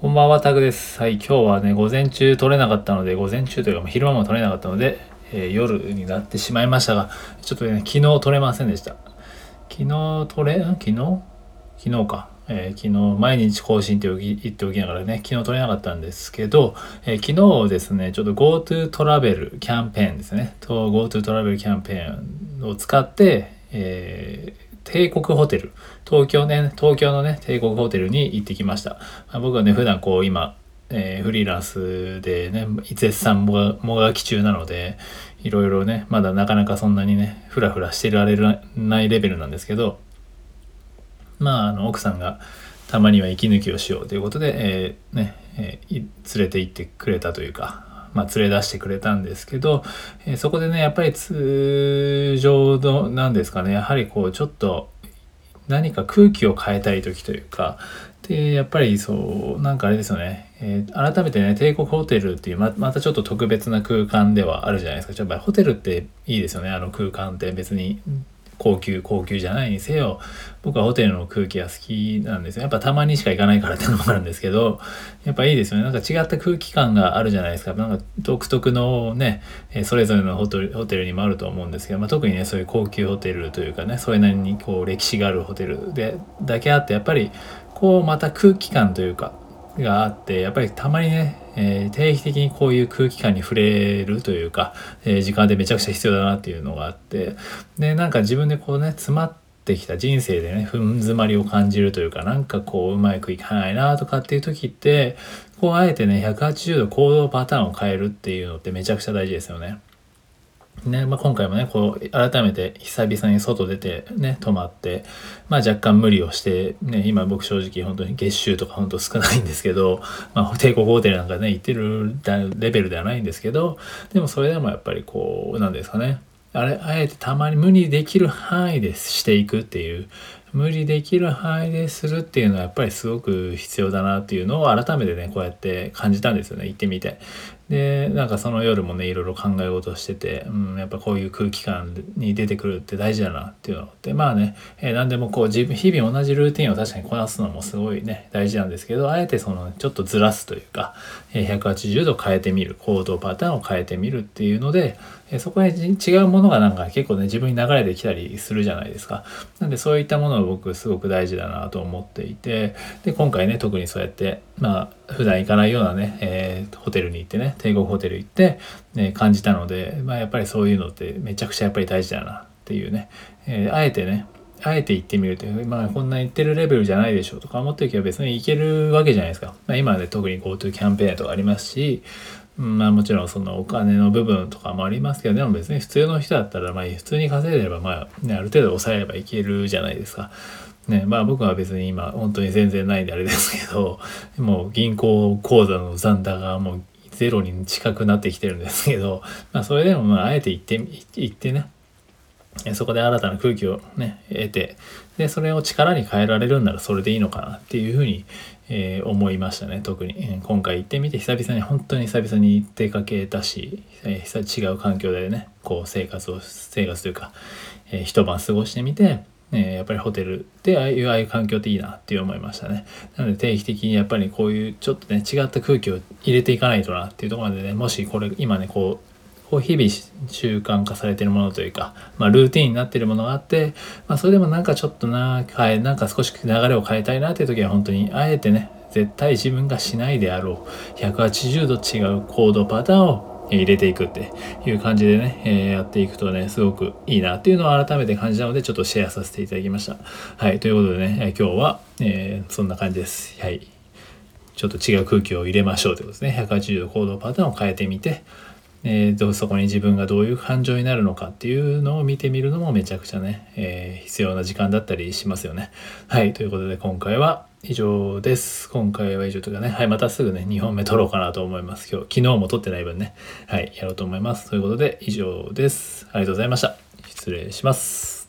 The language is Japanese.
こんばんは、タグです。はい、今日はね、午前中取れなかったので、午前中というか、昼間も取れなかったので、えー夜になってしまいましたが、ちょっとね、昨日取れませんでした。昨日取れ、昨日？昨日か。えー昨日、毎日更新って言っておきながらね、昨日取れなかったんですけど、えー昨日ですね、ちょっと GoTo トラベルキャンペーンですね、GoTo トラベルキャンペーンを使って、えー帝国ホテル。東京ね東京のね帝国ホテルに行ってきました、まあ僕はね普段こう今、えーフリーランスでね絶賛もがもがき中なのでいろいろねまだなかなかそんなにねフラフラしてられないレベルなんですけどまああの奥さんがたまには息抜きをしようということで、えーねえー連れて行ってくれたというかまあ、連れ出してくれたんですけど、えーそこでねやっぱり通常のなんですかねやはりこうちょっと何か空気を変えたい時というかでやっぱりそうなんかあれですよね、えー改めてね帝国ホテルっていうままたちょっと特別な空間ではあるじゃないですか。やっぱりホテルっていいですよねあの空間って別に。高級高級じゃないにせよ僕はホテルの空気が好きなんですよ。やっぱたまにしか行かないからっていうのもあるんですけどやっぱいいですよね。なんか違った空気感があるじゃないですか。なんか独特のねそれぞれのホテルホテルにもあると思うんですけど、まあ、特にねそういう高級ホテルというかねそれなりにこう歴史があるホテルでだけあってやっぱりこうまた空気感というかがあってやっぱりたまにね、えー定期的にこういう空気感に触れるというか、えー時間でめちゃくちゃ必要だなっていうのがあってでなんか自分でこうね詰まってきた人生でね踏ん詰まりを感じるというかなんかこううまくいかないなとかっていう時ってこうあえてね180度行動パターンを変えるっていうのってめちゃくちゃ大事ですよね。ねまあ、今回もねこう改めて久々に外出てね泊まって、まあ、若干無理をして、ね、今僕正直本当に月収とか本当少ないんですけど、まあ、帝国ホテルなんかね行ってるレベルではないんですけどでもそれでもやっぱりこうなんですかねあれあえてたまに無理できる範囲でしていくっていう無理できる範囲でするっていうのはやっぱりすごく必要だなっていうのを改めてねこうやって感じたんですよね行ってみて。でなんかその夜もねいろいろ考え事してて、うん、やっぱこういう空気感に出てくるって大事だなっていうのってまあね、えー何でもこう自分日々同じルーティンを確かにこなすのもすごいね大事なんですけどあえてそのちょっとずらすというか、えー180度変えてみる行動パターンを変えてみるっていうので、えーそこへ違うものがなんか結構ね自分に流れてきたりするじゃないですか。なんでそういったものを僕すごく大事だなと思っていてで今回ね特にそうやってまあ普段行かないようなね、えーホテルに行ってね帝国ホテル行って、ね、感じたので、まあ、やっぱりそういうのってめちゃくちゃやっぱり大事だなっていうね、えーあえてねあえて行ってみるという、まあ、こんな行ってるレベルじゃないでしょうとか思ってるけど別に行けるわけじゃないですか。まあ、今ね、特に GoTo キャンペーンとかありますし、まあもちろんそのお金の部分とかもありますけど、でも別に普通の人だったら、まあ普通に稼いでれば、まあね、ある程度抑えればいけるじゃないですか。ね、まあ僕は別に今本当に全然ないんであれですけど、もう銀行口座の残高がもうゼロに近くなってきてるんですけど、まあそれでもまああえて行って、行ってね、そこで新たな空気をね得てでそれを力に変えられるんならそれでいいのかなっていうふうに、えー思いましたね特に、今回行ってみて久々に本当に久々に出かけたし、えー違う環境でねこう生活を生活というか、えー一晩過ごしてみてえやっぱりホテルでああいうああいう環境っていいなって思いましたね。なので定期的にやっぱりこういうちょっとね違った空気を入れていかないとなっていうところまでねもしこれ今ねこうこう日々習慣化されてるものというか、まあ、ルーティンになってるものがあって、まあ、それでもなんかちょっとな変えなんか少し流れを変えたいなっていう時は本当にあえてね絶対自分がしないであろう180度違う行動パターンを入れていくっていう感じでね、えーやっていくとねすごくいいなっていうのを改めて感じたのでちょっとシェアさせていただきました。はいということでね、今日は、えーそんな感じです。はいちょっと違う空気を入れましょうということですね。180度行動パターンを変えてみて、えーどそこに自分がどういう感情になるのかっていうのを見てみるのもめちゃくちゃね、えー必要な時間だったりしますよね。はい、ということで今回は以上です。今回は以上というかね、はい、またすぐね、2本目撮ろうかなと思います。今日、昨日も撮ってない分ね、はい、やろうと思います。ということで以上です。ありがとうございました。失礼します。